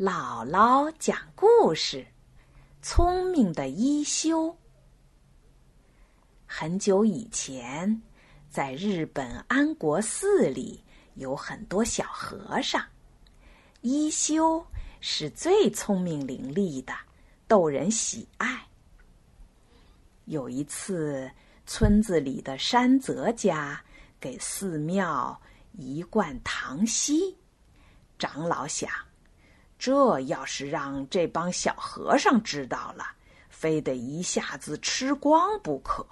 姥姥讲故事：聪明的一休。很久以前，在日本安国寺里有很多小和尚，一休是最聪明伶俐的，逗人喜爱。有一次，村子里的山泽家给寺庙一罐糖稀，长老想。这要是让这帮小和尚知道了，非得一下子吃光不可。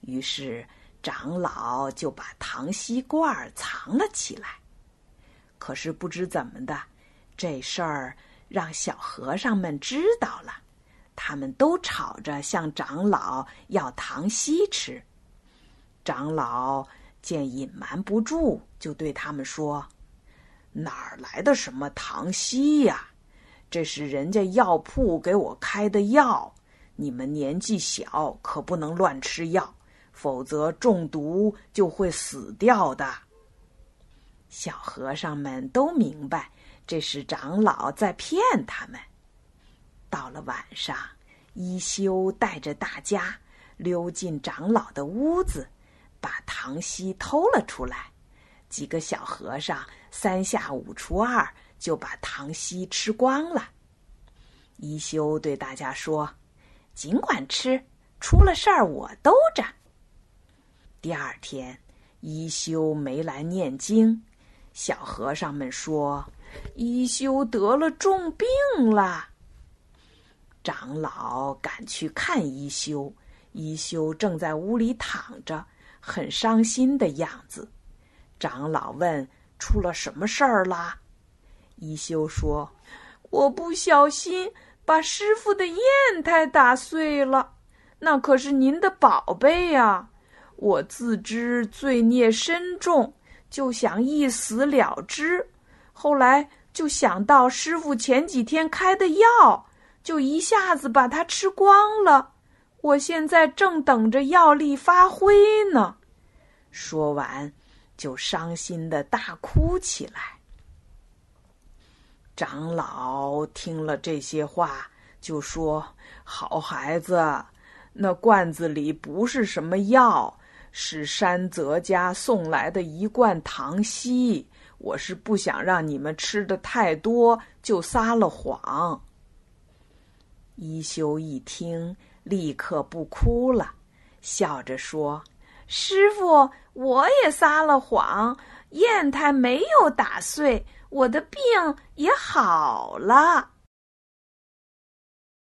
于是长老就把糖稀罐藏了起来。可是不知怎么的，这事儿让小和尚们知道了，他们都吵着向长老要糖稀吃。长老见隐瞒不住，就对他们说。哪儿来的什么糖稀呀？这是人家药铺给我开的药。你们年纪小，可不能乱吃药，否则中毒就会死掉的。小和尚们都明白，这是长老在骗他们。到了晚上，一休带着大家溜进长老的屋子，把糖稀偷了出来。几个小和尚三下五除二就把糖稀吃光了。一休对大家说：“尽管吃，出了事儿我兜着。”第二天，一休没来念经，小和尚们说：“一休得了重病了。”长老赶去看一休，一休正在屋里躺着，很伤心的样子。长老问：“出了什么事儿啦？”一休说：“我不小心把师傅的砚台打碎了，那可是您的宝贝呀！我自知罪孽深重，就想一死了之。后来就想到师傅前几天开的药，就一下子把它吃光了。我现在正等着药力发挥呢。”说完。就伤心的大哭起来。长老听了这些话，就说：“好孩子，那罐子里不是什么药，是山泽家送来的一罐糖稀。我是不想让你们吃的太多，就撒了谎。”一休一听，立刻不哭了，笑着说。师傅，我也撒了谎，砚台没有打碎，我的病也好了。